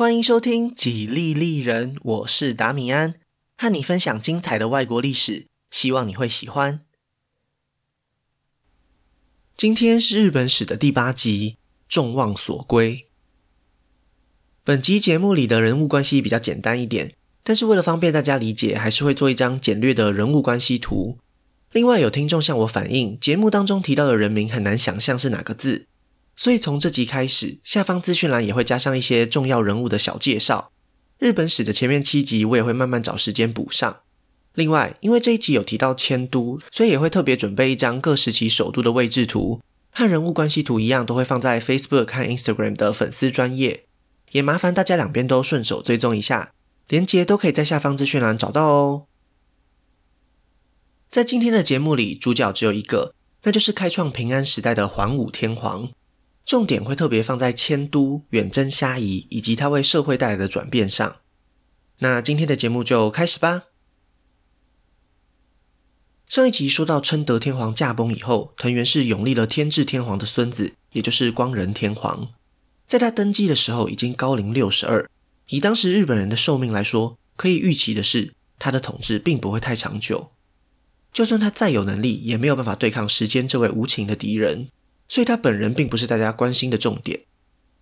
欢迎收听《几利利人》，我是达米安，和你分享精彩的外国历史，希望你会喜欢。今天是日本史的第八集，众望所归。本集节目里的人物关系比较简单一点，但是为了方便大家理解，还是会做一张简略的人物关系图。另外，有听众向我反映，节目当中提到的人名很难想象是哪个字。所以从这集开始，下方资讯栏也会加上一些重要人物的小介绍。日本史的前面七集，我也会慢慢找时间补上。另外，因为这一集有提到迁都，所以也会特别准备一张各时期首都的位置图，和人物关系图一样，都会放在 Facebook 和 Instagram 的粉丝专页。也麻烦大家两边都顺手追踪一下，连接都可以在下方资讯栏找到哦。在今天的节目里，主角只有一个，那就是开创平安时代的桓武天皇。重点会特别放在迁都、远征虾夷以及他为社会带来的转变上。那今天的节目就开始吧。上一集说到，称德天皇驾崩以后，藤原氏拥立了天智天皇的孙子，也就是光仁天皇。在他登基的时候，已经高龄六十二。以当时日本人的寿命来说，可以预期的是，他的统治并不会太长久。就算他再有能力，也没有办法对抗时间这位无情的敌人。所以他本人并不是大家关心的重点，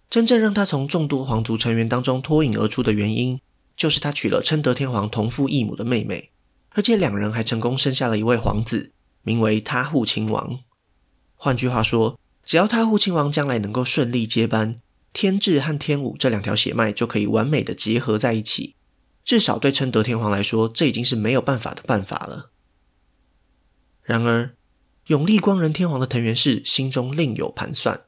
真正让他从众多皇族成员当中脱颖而出的原因，就是他娶了称德天皇同父异母的妹妹，而且两人还成功生下了一位皇子，名为他护亲王。换句话说，只要他护亲王将来能够顺利接班，天智和天武这两条血脉就可以完美的结合在一起。至少对称德天皇来说，这已经是没有办法的办法了。然而，永历光仁天皇的藤原氏心中另有盘算，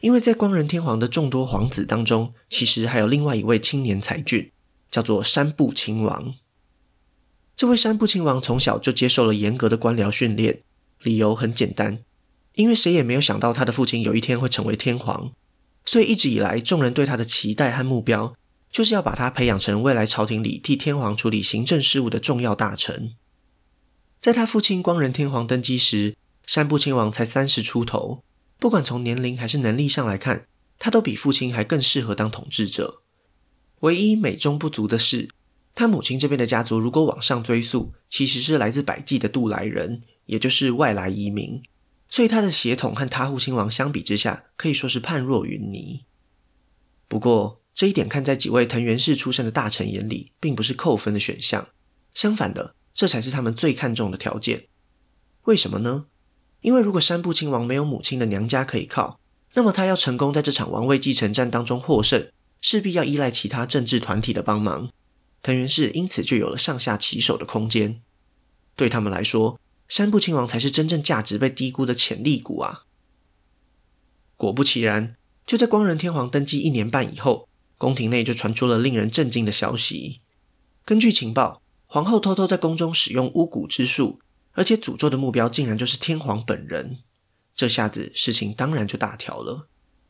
因为在光仁天皇的众多皇子当中，其实还有另外一位青年才俊，叫做山部亲王。这位山部亲王从小就接受了严格的官僚训练，理由很简单，因为谁也没有想到他的父亲有一天会成为天皇，所以一直以来众人对他的期待和目标，就是要把他培养成未来朝廷里替天皇处理行政事务的重要大臣。在他父亲光仁天皇登基时，山部亲王才三十出头，不管从年龄还是能力上来看，他都比父亲还更适合当统治者。唯一美中不足的是，他母亲这边的家族如果往上追溯，其实是来自百济的渡来人，也就是外来移民，所以他的血统和他护亲王相比之下，可以说是判若云泥。不过这一点看在几位藤原氏出身的大臣眼里，并不是扣分的选项，相反的，这才是他们最看重的条件。为什么呢？因为如果山部亲王没有母亲的娘家可以靠，那么他要成功在这场王位继承战当中获胜，势必要依赖其他政治团体的帮忙。藤原氏因此就有了上下其手的空间。对他们来说，山部亲王才是真正价值被低估的潜力股啊！果不其然，就在光仁天皇登基一年半以后，宫廷内就传出了令人震惊的消息。根据情报，皇后偷偷在宫中使用巫蛊之术。而且诅咒的目标竟然就是天皇本人，这下子事情当然就大条了。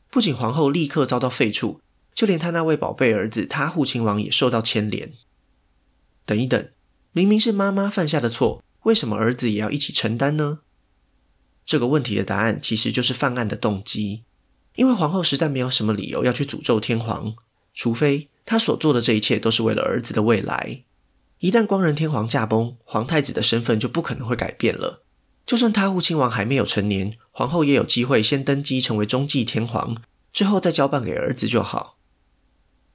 不仅皇后立刻遭到废黜，就连他那位宝贝儿子他护亲王也受到牵连。等一等，明明是妈妈犯下的错，为什么儿子也要一起承担呢？这个问题的答案其实就是犯案的动机，因为皇后实在没有什么理由要去诅咒天皇，除非她所做的这一切都是为了儿子的未来。一旦光仁天皇驾崩，皇太子的身份就不可能会改变了。就算他护亲王还没有成年，皇后也有机会先登基成为中继天皇，之后再交办给儿子就好。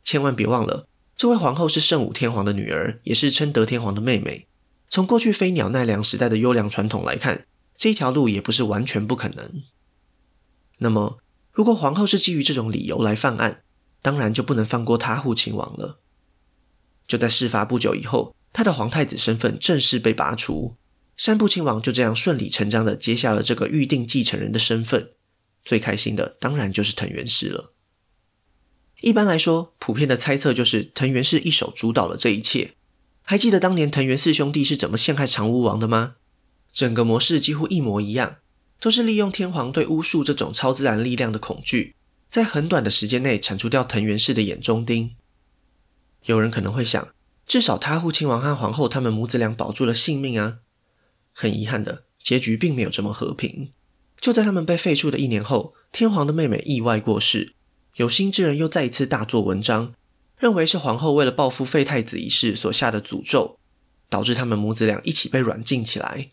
千万别忘了，这位皇后是圣武天皇的女儿，也是称德天皇的妹妹。从过去飞鸟奈良时代的优良传统来看，这一条路也不是完全不可能。那么，如果皇后是基于这种理由来犯案，当然就不能放过他护亲王了。就在事发不久以后，他的皇太子身份正式被拔除，山部亲王就这样顺理成章的接下了这个预定继承人的身份。最开心的当然就是藤原氏了。一般来说，普遍的猜测就是藤原氏一手主导了这一切。还记得当年藤原四兄弟是怎么陷害长屋王的吗？整个模式几乎一模一样，都是利用天皇对巫术这种超自然力量的恐惧，在很短的时间内铲除掉藤原氏的眼中钉。有人可能会想，至少他护亲王和皇后他们母子俩保住了性命啊。很遗憾的，结局并没有这么和平。就在他们被废黜的一年后，天皇的妹妹意外过世，有心之人又再一次大做文章，认为是皇后为了报复废太子一事所下的诅咒，导致他们母子俩一起被软禁起来。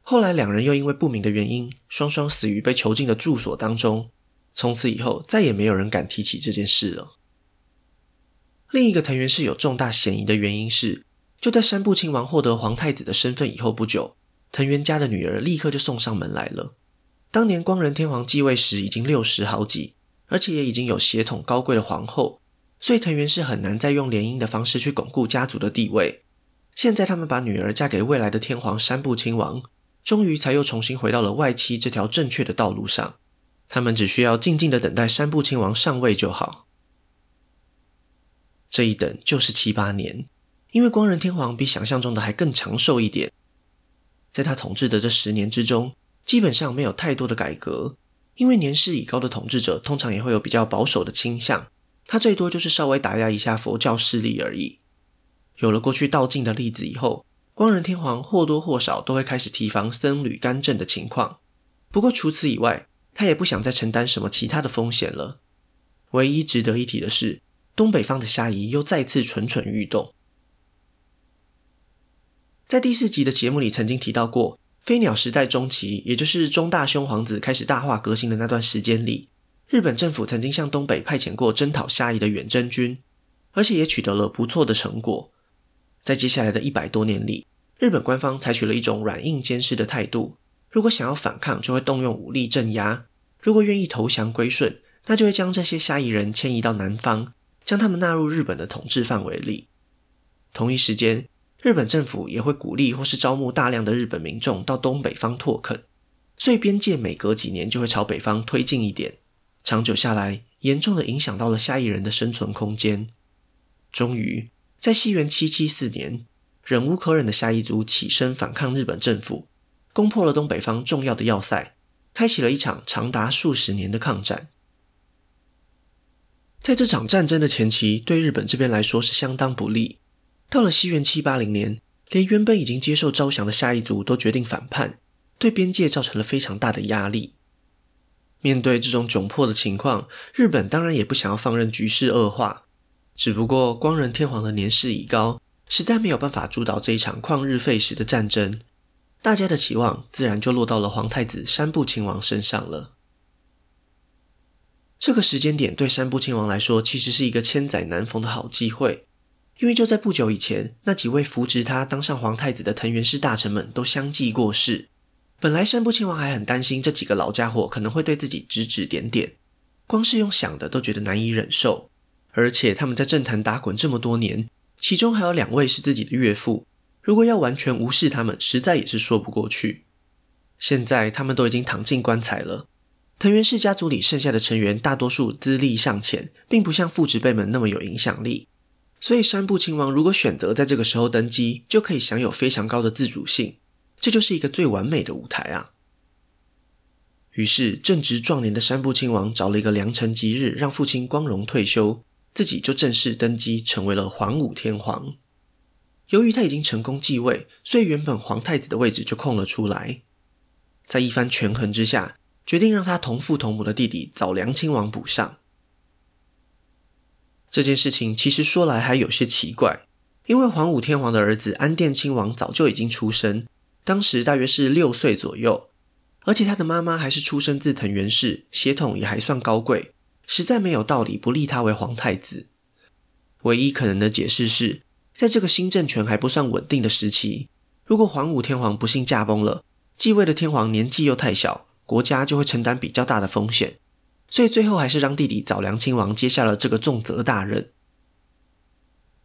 后来两人又因为不明的原因，双双死于被囚禁的住所当中。从此以后，再也没有人敢提起这件事了。另一个藤原氏有重大嫌疑的原因是，就在山部亲王获得皇太子的身份以后不久，藤原家的女儿立刻就送上门来了。当年光仁天皇继位时已经六十好几，而且也已经有血统高贵的皇后，所以藤原氏很难再用联姻的方式去巩固家族的地位。现在他们把女儿嫁给未来的天皇山部亲王，终于才又重新回到了外戚这条正确的道路上。他们只需要静静的等待山部亲王上位就好。这一等就是七八年，因为光仁天皇比想象中的还更长寿一点。在他统治的这十年之中，基本上没有太多的改革，因为年事已高的统治者通常也会有比较保守的倾向，他最多就是稍微打压一下佛教势力而已。有了过去道静的例子以后，光仁天皇或多或少都会开始提防僧侣干政的情况。不过除此以外，他也不想再承担什么其他的风险了。唯一值得一提的是，东北方的虾夷又再次蠢蠢欲动。在第四集的节目里曾经提到过，飞鸟时代中期，也就是中大兄皇子开始大化革新的那段时间里，日本政府曾经向东北派遣过征讨虾夷的远征军，而且也取得了不错的成果。在接下来的一百多年里，日本官方采取了一种软硬兼施的态度。如果想要反抗，就会动用武力镇压；如果愿意投降归顺，那就会将这些虾夷人迁移到南方，将他们纳入日本的统治范围里。同一时间，日本政府也会鼓励或是招募大量的日本民众到东北方拓垦，所以边界每隔几年就会朝北方推进一点。长久下来，严重的影响到了下一人的生存空间。终于，在西元七七四年，忍无可忍的下一族起身反抗日本政府。攻破了东北方重要的要塞，开启了一场长达数十年的抗战。在这场战争的前期，对日本这边来说是相当不利。到了西元七八零年，连原本已经接受招降的下一族都决定反叛，对边界造成了非常大的压力。面对这种窘迫的情况，日本当然也不想要放任局势恶化。只不过光仁天皇的年事已高，实在没有办法主导这一场旷日费时的战争。大家的期望自然就落到了皇太子山部亲王身上了。这个时间点对山部亲王来说，其实是一个千载难逢的好机会，因为就在不久以前，那几位扶植他当上皇太子的藤原氏大臣们都相继过世。本来山部亲王还很担心这几个老家伙可能会对自己指指点点，光是用想的都觉得难以忍受。而且他们在政坛打滚这么多年，其中还有两位是自己的岳父。如果要完全无视他们，实在也是说不过去。现在他们都已经躺进棺材了，藤原氏家族里剩下的成员大多数资历尚浅，并不像父执辈们那么有影响力。所以山部亲王如果选择在这个时候登基，就可以享有非常高的自主性，这就是一个最完美的舞台啊。于是正值壮年的山部亲王找了一个良辰吉日，让父亲光荣退休，自己就正式登基，成为了桓武天皇。由于他已经成功继位，所以原本皇太子的位置就空了出来。在一番权衡之下，决定让他同父同母的弟弟早良亲王补上。这件事情其实说来还有些奇怪，因为桓武天皇的儿子安殿亲王早就已经出生，当时大约是六岁左右，而且他的妈妈还是出生自藤原氏，血统也还算高贵，实在没有道理不立他为皇太子。唯一可能的解释是，在这个新政权还不算稳定的时期，如果桓武天皇不幸驾崩了，继位的天皇年纪又太小，国家就会承担比较大的风险，所以最后还是让弟弟早良亲王接下了这个重责大任。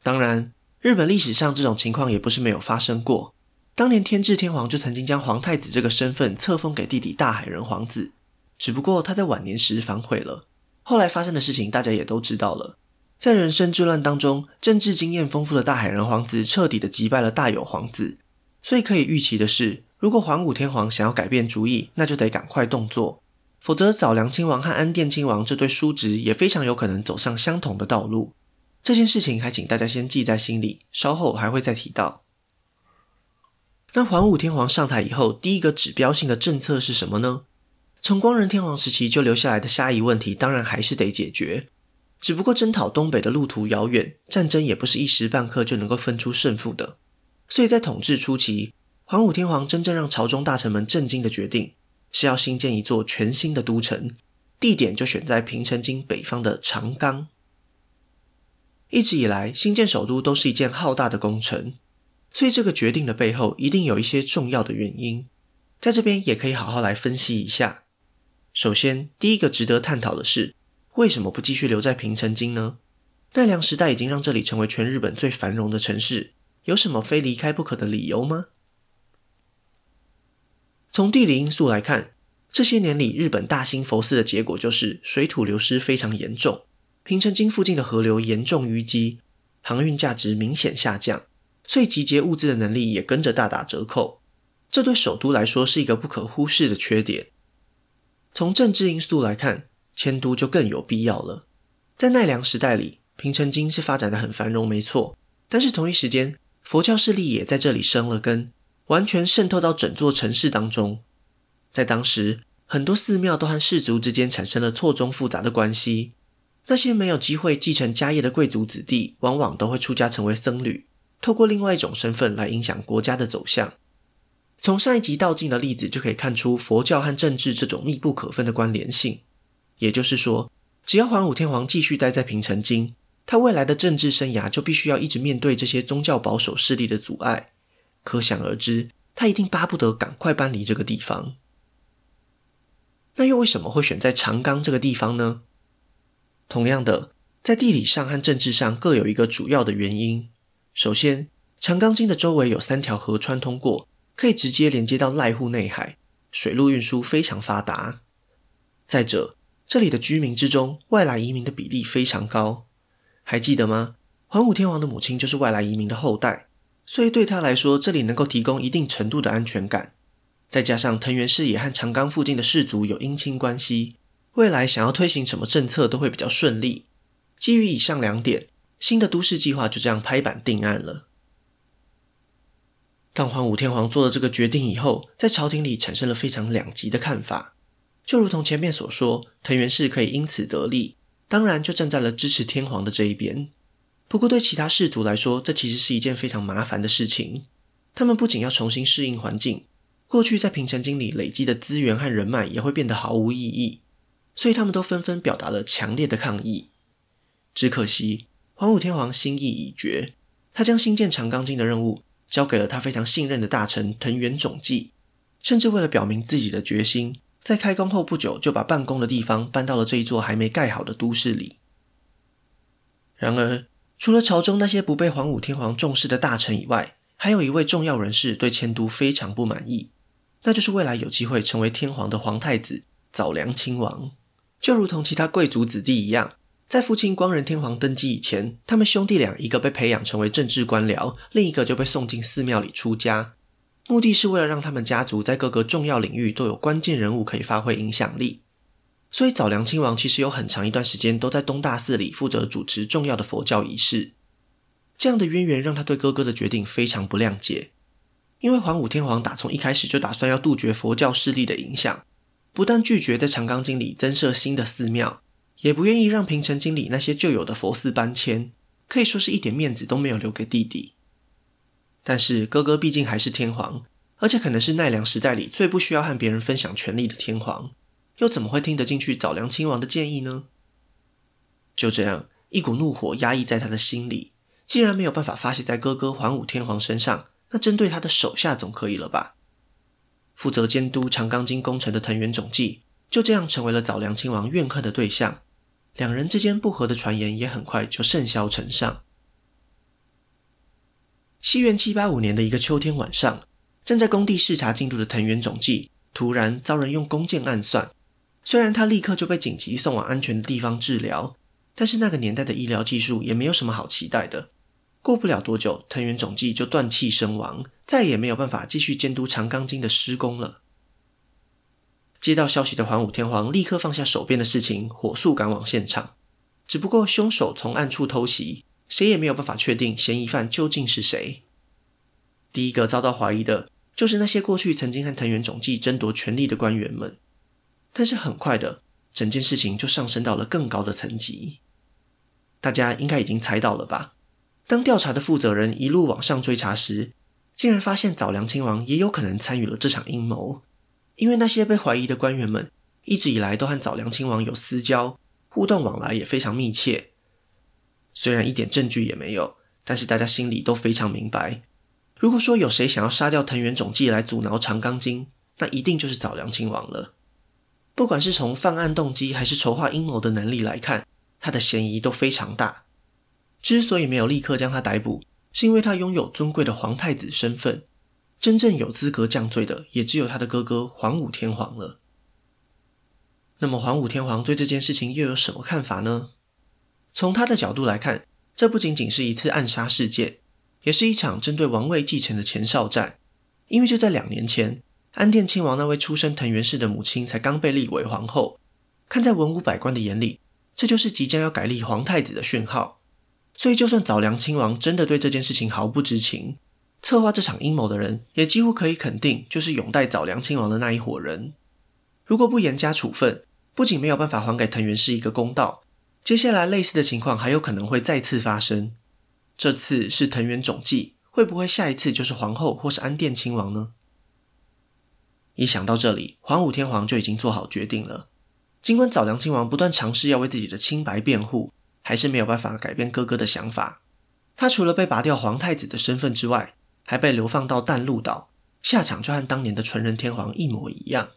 当然，日本历史上这种情况也不是没有发生过。当年天智天皇就曾经将皇太子这个身份册封给弟弟大海人皇子，只不过他在晚年时反悔了。后来发生的事情大家也都知道了。在人生之乱当中，政治经验丰富的大海人皇子彻底的击败了大友皇子，所以可以预期的是，如果桓武天皇想要改变主意，那就得赶快动作，否则早良亲王和安殿亲王这对叔侄也非常有可能走上相同的道路。这件事情还请大家先记在心里，稍后还会再提到。那桓武天皇上台以后，第一个指标性的政策是什么呢？从光仁天皇时期就留下来的虾夷问题，当然还是得解决。只不过征讨东北的路途遥远，战争也不是一时半刻就能够分出胜负的。所以在统治初期，桓武天皇真正让朝中大臣们震惊的决定，是要新建一座全新的都城，地点就选在平城京北方的长冈。一直以来，新建首都都是一件浩大的工程，所以这个决定的背后一定有一些重要的原因，在这边也可以好好来分析一下。首先，第一个值得探讨的是，为什么不继续留在平城京呢？奈良时代已经让这里成为全日本最繁荣的城市。有什么非离开不可的理由吗？从地理因素来看，这些年里日本大兴佛寺的结果就是水土流失非常严重，平城京附近的河流严重淤积，航运价值明显下降，所以集结物资的能力也跟着大打折扣。这对首都来说是一个不可忽视的缺点。从政治因素来看，迁都就更有必要了。在奈良时代里，平城京是发展得很繁荣，没错，但是同一时间，佛教势力也在这里生了根，完全渗透到整座城市当中。在当时，很多寺庙都和氏族之间产生了错综复杂的关系。那些没有机会继承家业的贵族子弟，往往都会出家成为僧侣，透过另外一种身份来影响国家的走向。从上一集道尽的例子就可以看出，佛教和政治这种密不可分的关联性。也就是说，只要桓武天皇继续待在平城京，他未来的政治生涯就必须要一直面对这些宗教保守势力的阻碍，可想而知，他一定巴不得赶快搬离这个地方。那又为什么会选在长冈这个地方呢？同样的，在地理上和政治上各有一个主要的原因。首先，长冈京的周围有三条河川通过，可以直接连接到濑户内海，水路运输非常发达。再者，这里的居民之中，外来移民的比例非常高。还记得吗？桓武天皇的母亲就是外来移民的后代，所以对他来说，这里能够提供一定程度的安全感。再加上藤原氏也和长冈附近的氏族有姻亲关系，未来想要推行什么政策都会比较顺利。基于以上两点，新的都市计划就这样拍板定案了。当桓武天皇做了这个决定以后，在朝廷里产生了非常两极的看法。就如同前面所说，藤原氏可以因此得利。当然，就站在了支持天皇的这一边。不过，对其他氏族来说，这其实是一件非常麻烦的事情。他们不仅要重新适应环境，过去在平城京里累积的资源和人脉也会变得毫无意义，所以他们都纷纷表达了强烈的抗议。只可惜，桓武天皇心意已决，他将兴建长冈京的任务交给了他非常信任的大臣藤原种继，甚至为了表明自己的决心。在开工后不久，就把办公的地方搬到了这一座还没盖好的都市里。然而，除了朝中那些不被皇武天皇重视的大臣以外，还有一位重要人士对迁都非常不满意，那就是未来有机会成为天皇的皇太子早良亲王。就如同其他贵族子弟一样，在父亲光仁天皇登基以前，他们兄弟俩一个被培养成为政治官僚，另一个就被送进寺庙里出家。目的是为了让他们家族在各个重要领域都有关键人物可以发挥影响力，所以早良亲王其实有很长一段时间都在东大寺里负责主持重要的佛教仪式。这样的渊源让他对哥哥的决定非常不谅解，因为桓武天皇打从一开始就打算要杜绝佛教势力的影响，不但拒绝在长冈京里增设新的寺庙，也不愿意让平城京里那些旧有的佛寺搬迁，可以说是一点面子都没有留给弟弟。但是哥哥毕竟还是天皇，而且可能是奈良时代里最不需要和别人分享权力的天皇，又怎么会听得进去早良亲王的建议呢？就这样，一股怒火压抑在他的心里。既然没有办法发泄在哥哥桓武天皇身上，那针对他的手下总可以了吧？负责监督长钢筋工程的藤原种继就这样成为了早良亲王怨恨的对象。两人之间不和的传言也很快就甚嚣尘上。西元七八五年的一个秋天晚上，正在工地视察进度的藤原种继突然遭人用弓箭暗算。虽然他立刻就被紧急送往安全的地方治疗，但是那个年代的医疗技术也没有什么好期待的。过不了多久，藤原总计就断气身亡，再也没有办法继续监督长钢筋的施工了。接到消息的桓武天皇立刻放下手边的事情，火速赶往现场。只不过凶手从暗处偷袭。谁也没有办法确定嫌疑犯究竟是谁。第一个遭到怀疑的就是那些过去曾经和藤原总计争夺权力的官员们。但是很快的，整件事情就上升到了更高的层级。大家应该已经猜到了吧？当调查的负责人一路往上追查时，竟然发现早良亲王也有可能参与了这场阴谋，因为那些被怀疑的官员们一直以来都和早良亲王有私交，互动往来也非常密切。虽然一点证据也没有，但是大家心里都非常明白，如果说有谁想要杀掉藤原种继来阻挠长冈京，那一定就是早良亲王了。不管是从犯案动机还是筹划阴谋的能力来看，他的嫌疑都非常大。之所以没有立刻将他逮捕，是因为他拥有尊贵的皇太子身份，真正有资格降罪的也只有他的哥哥桓武天皇了。那么桓武天皇对这件事情又有什么看法呢？从他的角度来看，这不仅仅是一次暗杀事件，也是一场针对王位继承的前哨战。因为就在两年前，安殿亲王那位出身藤原氏的母亲才刚被立为皇后，看在文武百官的眼里，这就是即将要改立皇太子的讯号。所以，就算早良亲王真的对这件事情毫不知情，策划这场阴谋的人也几乎可以肯定，就是拥戴早良亲王的那一伙人。如果不严加处分，不仅没有办法还给藤原氏一个公道，接下来类似的情况还有可能会再次发生。这次是藤原种继，会不会下一次就是皇后或是安殿亲王呢？一想到这里，桓武天皇就已经做好决定了。尽管早良亲王不断尝试要为自己的清白辩护。还是没有办法改变哥哥的想法。他除了被拔掉皇太子的身份之外，还被流放到淡路岛，下场就和当年的纯仁天皇一模一样。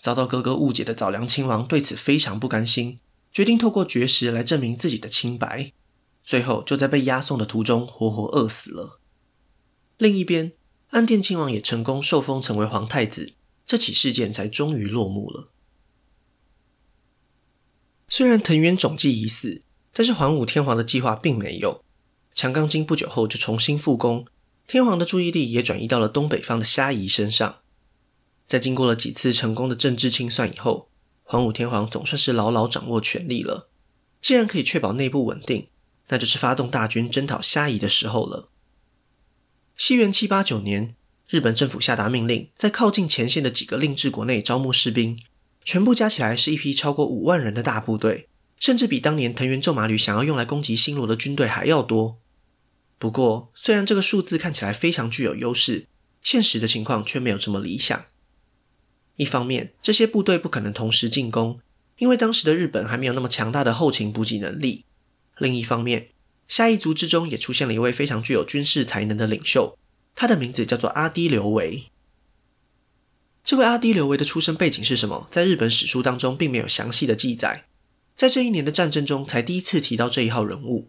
遭到哥哥误解的早良亲王对此非常不甘心，决定透过绝食来证明自己的清白。最后就在被押送的途中活活饿死了。另一边，安殿亲王也成功受封成为皇太子，这起事件才终于落幕了。虽然藤原种继已死，但是桓武天皇的计划并没有。长冈京不久后就重新复工，天皇的注意力也转移到了东北方的虾夷身上。在经过了几次成功的政治清算以后，桓武天皇总算是牢牢掌握权力了。既然可以确保内部稳定，那就是发动大军征讨虾夷的时候了。西元七八九年，日本政府下达命令，在靠近前线的几个令制国内招募士兵。全部加起来是一批超过五万人的大部队，甚至比当年藤原仲麻吕想要用来攻击新罗的军队还要多。不过，虽然这个数字看起来非常具有优势，现实的情况却没有这么理想。一方面，这些部队不可能同时进攻，因为当时的日本还没有那么强大的后勤补给能力；另一方面，下一族之中也出现了一位非常具有军事才能的领袖，他的名字叫做阿低留维。这位阿低留维的出生背景是什么？在日本史书当中并没有详细的记载，在这一年的战争中才第一次提到这一号人物。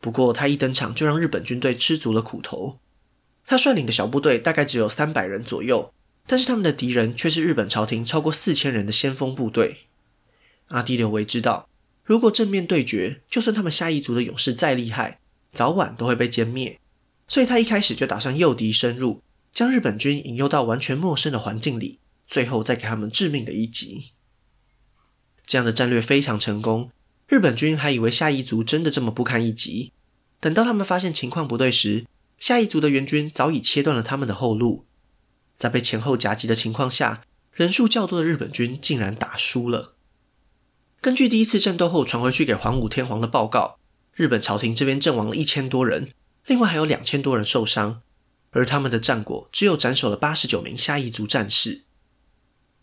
不过他一登场就让日本军队吃足了苦头。他率领的小部队大概只有三百人左右，但是他们的敌人却是日本朝廷超过四千人的先锋部队。阿低留维知道，如果正面对决，就算他们虾夷族的勇士再厉害，早晚都会被歼灭。所以他一开始就打算诱敌深入。将日本军引诱到完全陌生的环境里，最后再给他们致命的一击。这样的战略非常成功，日本军还以为虾夷族真的这么不堪一击。等到他们发现情况不对时，虾夷族的援军早已切断了他们的后路。在被前后夹击的情况下，人数较多的日本军竟然打输了。根据第一次战斗后传回去给桓武天皇的报告，日本朝廷这边阵亡了一千多人，另外还有两千多人受伤。而他们的战果只有斩首了八十九名虾夷族战士。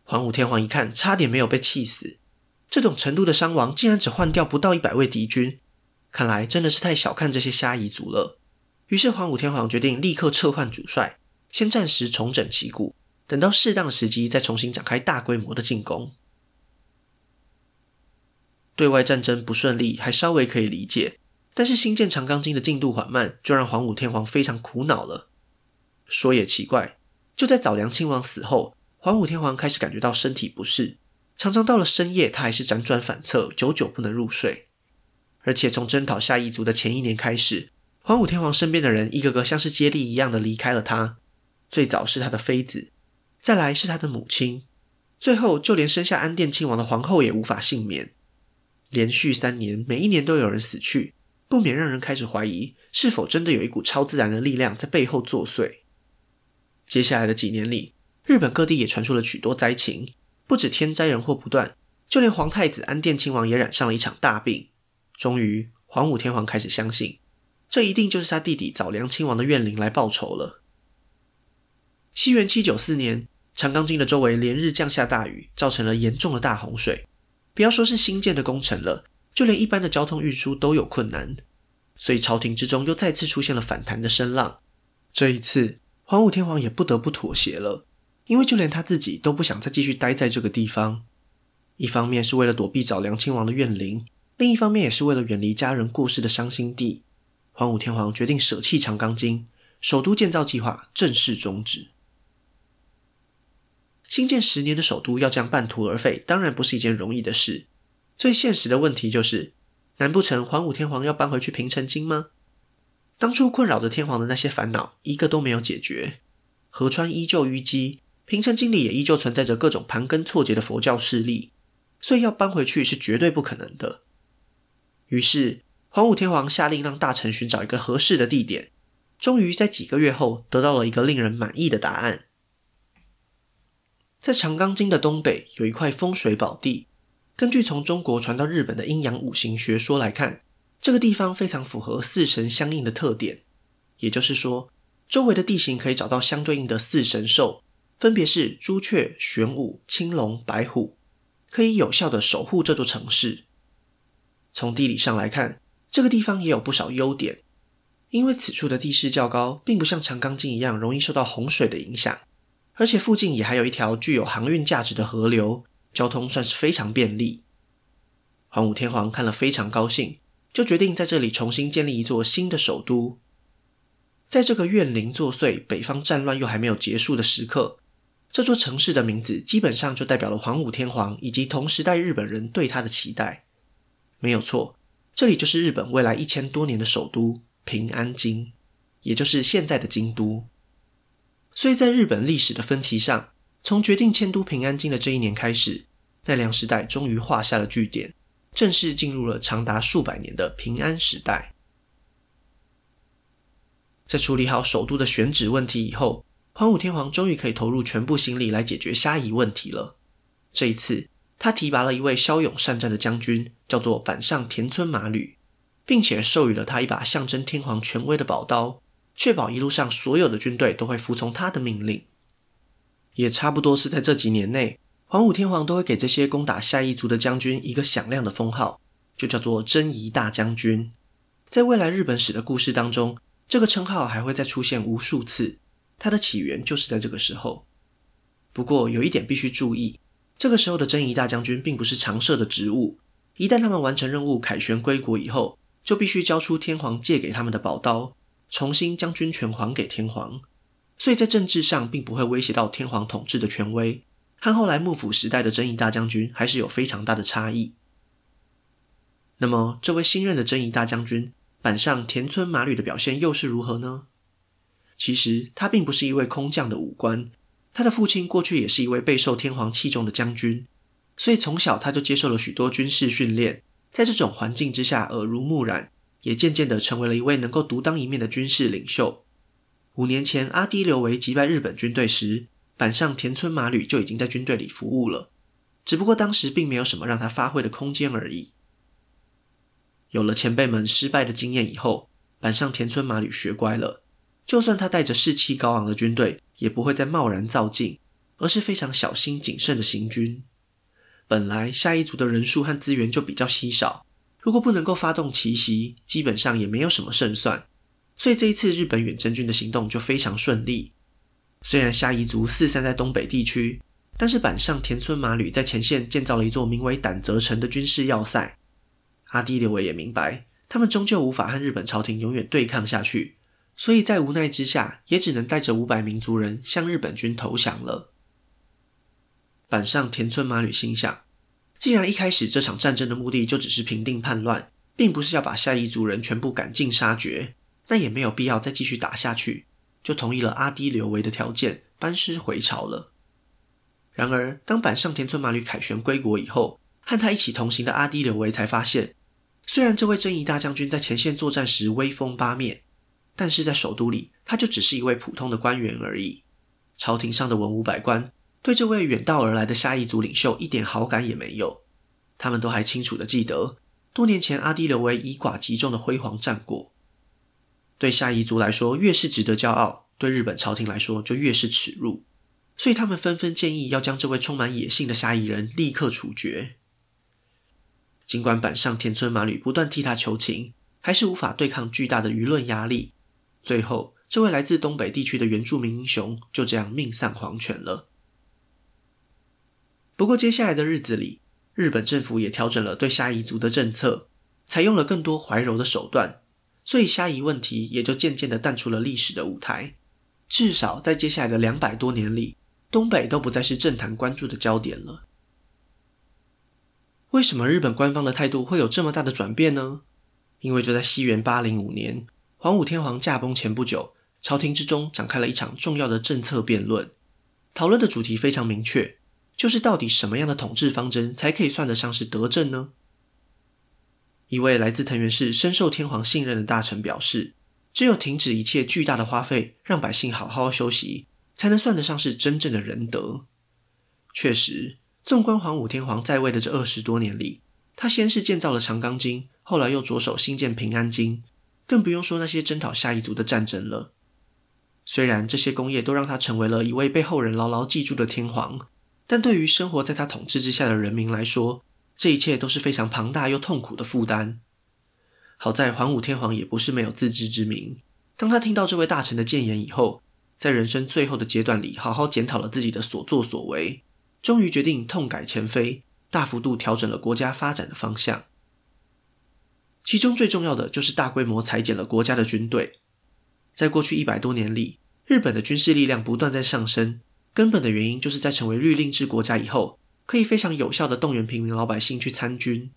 桓武天皇一看，差点没有被气死。这种程度的伤亡，竟然只换掉不到一百位敌军，看来真的是太小看这些虾夷族了。于是桓武天皇决定立刻撤换主帅，先暂时重整旗鼓，等到适当的时机再重新展开大规模的进攻。对外战争不顺利还稍微可以理解，但是新建长冈京的进度缓慢，就让桓武天皇非常苦恼了。说也奇怪，就在早良亲王死后，桓武天皇开始感觉到身体不适，常常到了深夜，他还是辗转反侧，久久不能入睡。而且从征讨虾夷族的前一年开始，桓武天皇身边的人一个个像是接力一样的离开了他。最早是他的妃子，再来是他的母亲，最后就连生下安殿亲王的皇后也无法幸免。连续三年，每一年都有人死去，不免让人开始怀疑，是否真的有一股超自然的力量在背后作祟。接下来的几年里，日本各地也传出了许多灾情，不止天灾人祸不断，就连皇太子安殿亲王也染上了一场大病。终于，桓武天皇开始相信，这一定就是他弟弟早良亲王的怨灵来报仇了。西元七九四年，长冈京的周围连日降下大雨，造成了严重的大洪水。不要说是新建的工程了，就连一般的交通运输都有困难。所以朝廷之中又再次出现了反弹的声浪。这一次，桓武天皇也不得不妥协了，因为就连他自己都不想再继续待在这个地方。一方面是为了躲避早良亲王的怨灵，另一方面也是为了远离家人过世的伤心地。桓武天皇决定舍弃长冈京，首都建造计划正式终止。新建十年的首都要这样半途而废，当然不是一件容易的事。最现实的问题就是，难不成桓武天皇要搬回去平城京吗？当初困扰着天皇的那些烦恼，一个都没有解决。河川依旧淤积，平城京里也依旧存在着各种盘根错节的佛教势力，所以要搬回去是绝对不可能的。于是，桓武天皇下令让大臣寻找一个合适的地点，终于在几个月后得到了一个令人满意的答案。在长冈京的东北有一块风水宝地。根据从中国传到日本的阴阳五行学说来看，这个地方非常符合四神相应的特点。也就是说，周围的地形可以找到相对应的四神兽，分别是朱雀、玄武、青龙、白虎，可以有效地守护这座城市。从地理上来看，这个地方也有不少优点，因为此处的地势较高，并不像长冈京一样容易受到洪水的影响。而且附近也还有一条具有航运价值的河流，交通算是非常便利。桓武天皇看了非常高兴，就决定在这里重新建立一座新的首都。在这个怨灵作祟、北方战乱又还没有结束的时刻，这座城市的名字基本上就代表了桓武天皇以及同时代日本人对他的期待。没有错，这里就是日本未来一千多年的首都平安京，也就是现在的京都。所以在日本历史的分歧上，从决定迁都平安京的这一年开始，奈良时代终于画下了句点，正式进入了长达数百年的平安时代。在处理好首都的选址问题以后，桓武天皇终于可以投入全部心力来解决虾夷问题了。这一次，他提拔了一位骁勇善战的将军，叫做板上田村麻吕，并且授予了他一把象征天皇权威的宝刀。确保一路上所有的军队都会服从他的命令，也差不多是在这几年内，桓武天皇都会给这些攻打下邑族的将军一个响亮的封号，就叫做征夷大将军。在未来日本史的故事当中，这个称号还会再出现无数次。它的起源就是在这个时候。不过有一点必须注意，这个时候的征夷大将军并不是常设的职务，一旦他们完成任务凯旋归国以后，就必须交出天皇借给他们的宝刀。重新将军权还给天皇，所以在政治上并不会威胁到天皇统治的权威，和后来幕府时代的征夷大将军还是有非常大的差异。那么，这位新任的征夷大将军板上田村麻吕的表现又是如何呢？其实他并不是一位空降的武官，他的父亲过去也是一位备受天皇器重的将军，所以从小他就接受了许多军事训练，在这种环境之下耳濡目染。也渐渐地成为了一位能够独当一面的军事领袖。五年前，阿滴留维击败日本军队时，板上田村麻吕就已经在军队里服务了，只不过当时并没有什么让他发挥的空间而已。有了前辈们失败的经验以后，板上田村麻吕学乖了，就算他带着士气高昂的军队，也不会再贸然造进，而是非常小心谨慎的行军。本来下一族的人数和资源就比较稀少。如果不能够发动奇袭，基本上也没有什么胜算。所以这一次日本远征军的行动就非常顺利。虽然虾夷族四散在东北地区，但是板上田村麻吕在前线建造了一座名为胆泽城的军事要塞。阿滴留维也明白，他们终究无法和日本朝廷永远对抗下去，所以在无奈之下，也只能带着五百名族人向日本军投降了。板上田村麻吕心想。既然一开始这场战争的目的就只是平定叛乱，并不是要把下邑族人全部赶尽杀绝，那也没有必要再继续打下去，就同意了阿滴留维的条件，班师回朝了。然而，当板上田村麻吕凯旋归国以后，和他一起同行的阿滴留维才发现，虽然这位征夷大将军在前线作战时威风八面，但是在首都里，他就只是一位普通的官员而已。朝廷上的文武百官，对这位远道而来的下邑族领袖一点好感也没有，他们都还清楚地记得，多年前阿第留维以寡击众的辉煌战果。对下夷族来说，越是值得骄傲；对日本朝廷来说，就越是耻辱。所以他们纷纷建议要将这位充满野性的下夷人立刻处决。尽管板上田村麻吕不断替他求情，还是无法对抗巨大的舆论压力。最后，这位来自东北地区的原住民英雄就这样命丧黄泉了。不过，接下来的日子里，日本政府也调整了对下夷族的政策，采用了更多怀柔的手段，所以下夷问题也就渐渐地淡出了历史的舞台。至少在接下来的两百多年里，东北都不再是政坛关注的焦点了。为什么日本官方的态度会有这么大的转变呢？因为就在西元八零五年，桓武天皇驾崩前不久，朝廷之中展开了一场重要的政策辩论，讨论的主题非常明确。就是到底什么样的统治方针才可以算得上是德政呢？一位来自藤原氏、深受天皇信任的大臣表示，只有停止一切巨大的花费，让百姓好好休息，才能算得上是真正的仁德。确实，纵观桓武天皇在位的这二十多年里，他先是建造了长冈京，后来又着手兴建平安京，更不用说那些征讨下一族的战争了。虽然这些功业都让他成为了一位被后人牢牢记住的天皇。但对于生活在他统治之下的人民来说，这一切都是非常庞大又痛苦的负担。好在桓武天皇也不是没有自知之明，当他听到这位大臣的谏言以后，在人生最后的阶段里，好好检讨了自己的所作所为，终于决定痛改前非，大幅度调整了国家发展的方向。其中最重要的就是大规模裁减了国家的军队。在过去一百多年里，日本的军事力量不断在上升。根本的原因就是在成为律令制国家以后，可以非常有效地动员平民老百姓去参军。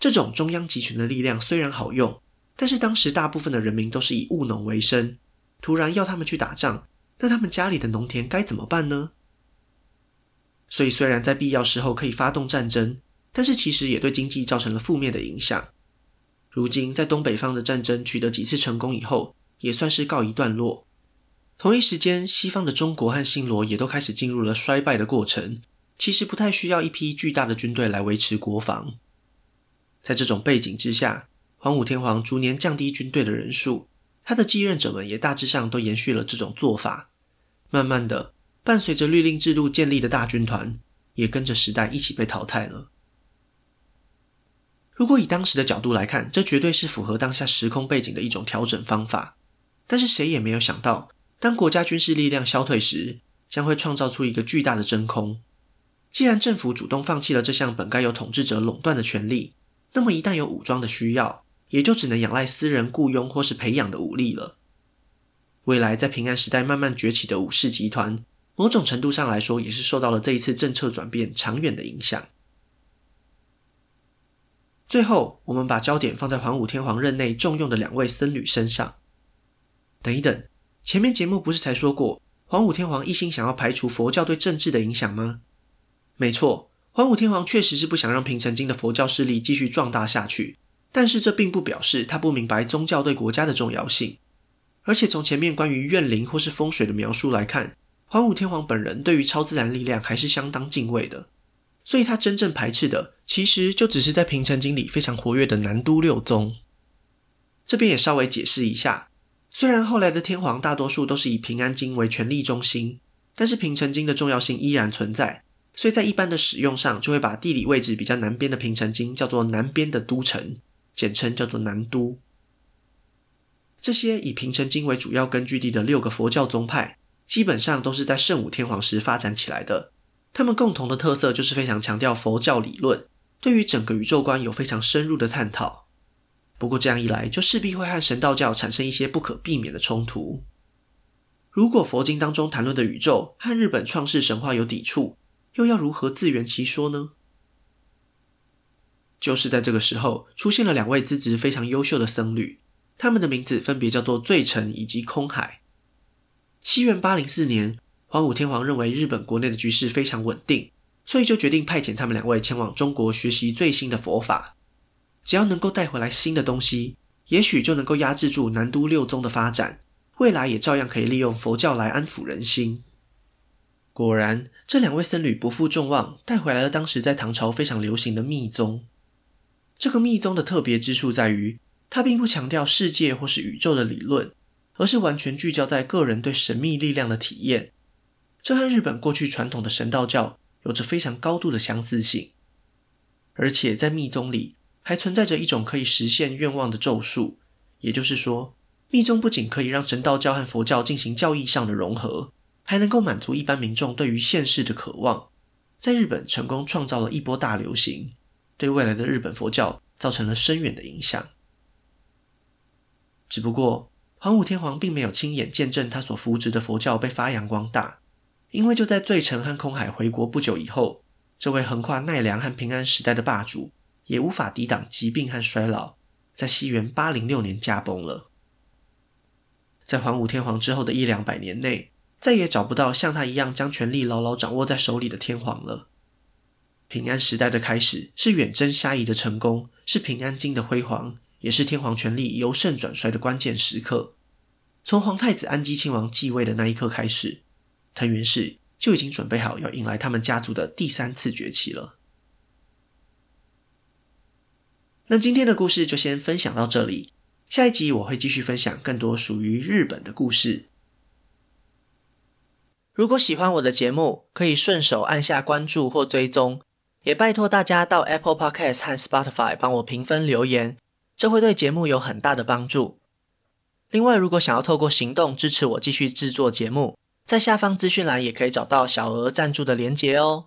这种中央集权的力量虽然好用，但是当时大部分的人民都是以务农为生，突然要他们去打仗，那他们家里的农田该怎么办呢？所以虽然在必要时候可以发动战争，但是其实也对经济造成了负面的影响。如今在东北方的战争取得几次成功以后，也算是告一段落。同一时间，西方的中国和新罗也都开始进入了衰败的过程。其实不太需要一批巨大的军队来维持国防。在这种背景之下，桓武天皇逐年降低军队的人数，他的继任者们也大致上都延续了这种做法。慢慢的，伴随着律令制度建立的大军团，也跟着时代一起被淘汰了。如果以当时的角度来看，这绝对是符合当下时空背景的一种调整方法。但是谁也没有想到。当国家军事力量消退时，将会创造出一个巨大的真空。既然政府主动放弃了这项本该由统治者垄断的权利，那么一旦有武装的需要，也就只能仰赖私人雇佣或是培养的武力了。未来在平安时代慢慢崛起的武士集团，某种程度上来说，也是受到了这一次政策转变长远的影响。最后，我们把焦点放在桓武天皇任内重用的两位僧侣身上。等一等。前面节目不是才说过，桓武天皇一心想要排除佛教对政治的影响吗？没错，桓武天皇确实是不想让平城京的佛教势力继续壮大下去，但是这并不表示他不明白宗教对国家的重要性。而且从前面关于怨灵或是风水的描述来看，桓武天皇本人对于超自然力量还是相当敬畏的，所以他真正排斥的其实就只是在平城京里非常活跃的南都六宗。这边也稍微解释一下。虽然后来的天皇大多数都是以平安京为权力中心，但是平城京的重要性依然存在，所以在一般的使用上，就会把地理位置比较南边的平城京叫做南边的都城，简称叫做南都。这些以平城京为主要根据地的六个佛教宗派，基本上都是在圣武天皇时发展起来的。他们共同的特色就是非常强调佛教理论，对于整个宇宙观有非常深入的探讨。不过这样一来，就势必会和神道教产生一些不可避免的冲突。如果佛经当中谈论的宇宙和日本创世神话有抵触，又要如何自圆其说呢？就是在这个时候，出现了两位资质非常优秀的僧侣，他们的名字分别叫做罪澄以及空海。西元八零四年，桓武天皇认为日本国内的局势非常稳定，所以就决定派遣他们两位前往中国学习最新的佛法。只要能够带回来新的东西，也许就能够压制住南都六宗的发展，未来也照样可以利用佛教来安抚人心。果然，这两位僧侣不负众望，带回来了当时在唐朝非常流行的密宗。这个密宗的特别之处在于，它并不强调世界或是宇宙的理论，而是完全聚焦在个人对神秘力量的体验。这和日本过去传统的神道教有着非常高度的相似性。而且在密宗里，还存在着一种可以实现愿望的咒术，也就是说，密宗不仅可以让神道教和佛教进行教义上的融合，还能够满足一般民众对于现世的渴望。在日本成功创造了一波大流行，对未来的日本佛教造成了深远的影响。只不过，桓武天皇并没有亲眼见证他所扶植的佛教被发扬光大，因为就在罪臣和空海回国不久以后，这位横跨奈良和平安时代的霸主也无法抵挡疾病和衰老，在西元八零六年驾崩了。在桓武天皇之后的一两百年内，再也找不到像他一样将权力牢牢掌握在手里的天皇了。平安时代的开始是远征虾夷的成功，是平安京的辉煌，也是天皇权力由盛转衰的关键时刻。从皇太子安基亲王继位的那一刻开始，藤原氏就已经准备好要迎来他们家族的第三次崛起了。那今天的故事就先分享到这里。下一集我会继续分享更多属于日本的故事。如果喜欢我的节目，可以顺手按下关注或追踪，也拜托大家到 Apple Podcast 和 Spotify 帮我评分留言，这会对节目有很大的帮助。另外，如果想要透过行动支持我继续制作节目，在下方资讯栏也可以找到小额赞助的连结哦。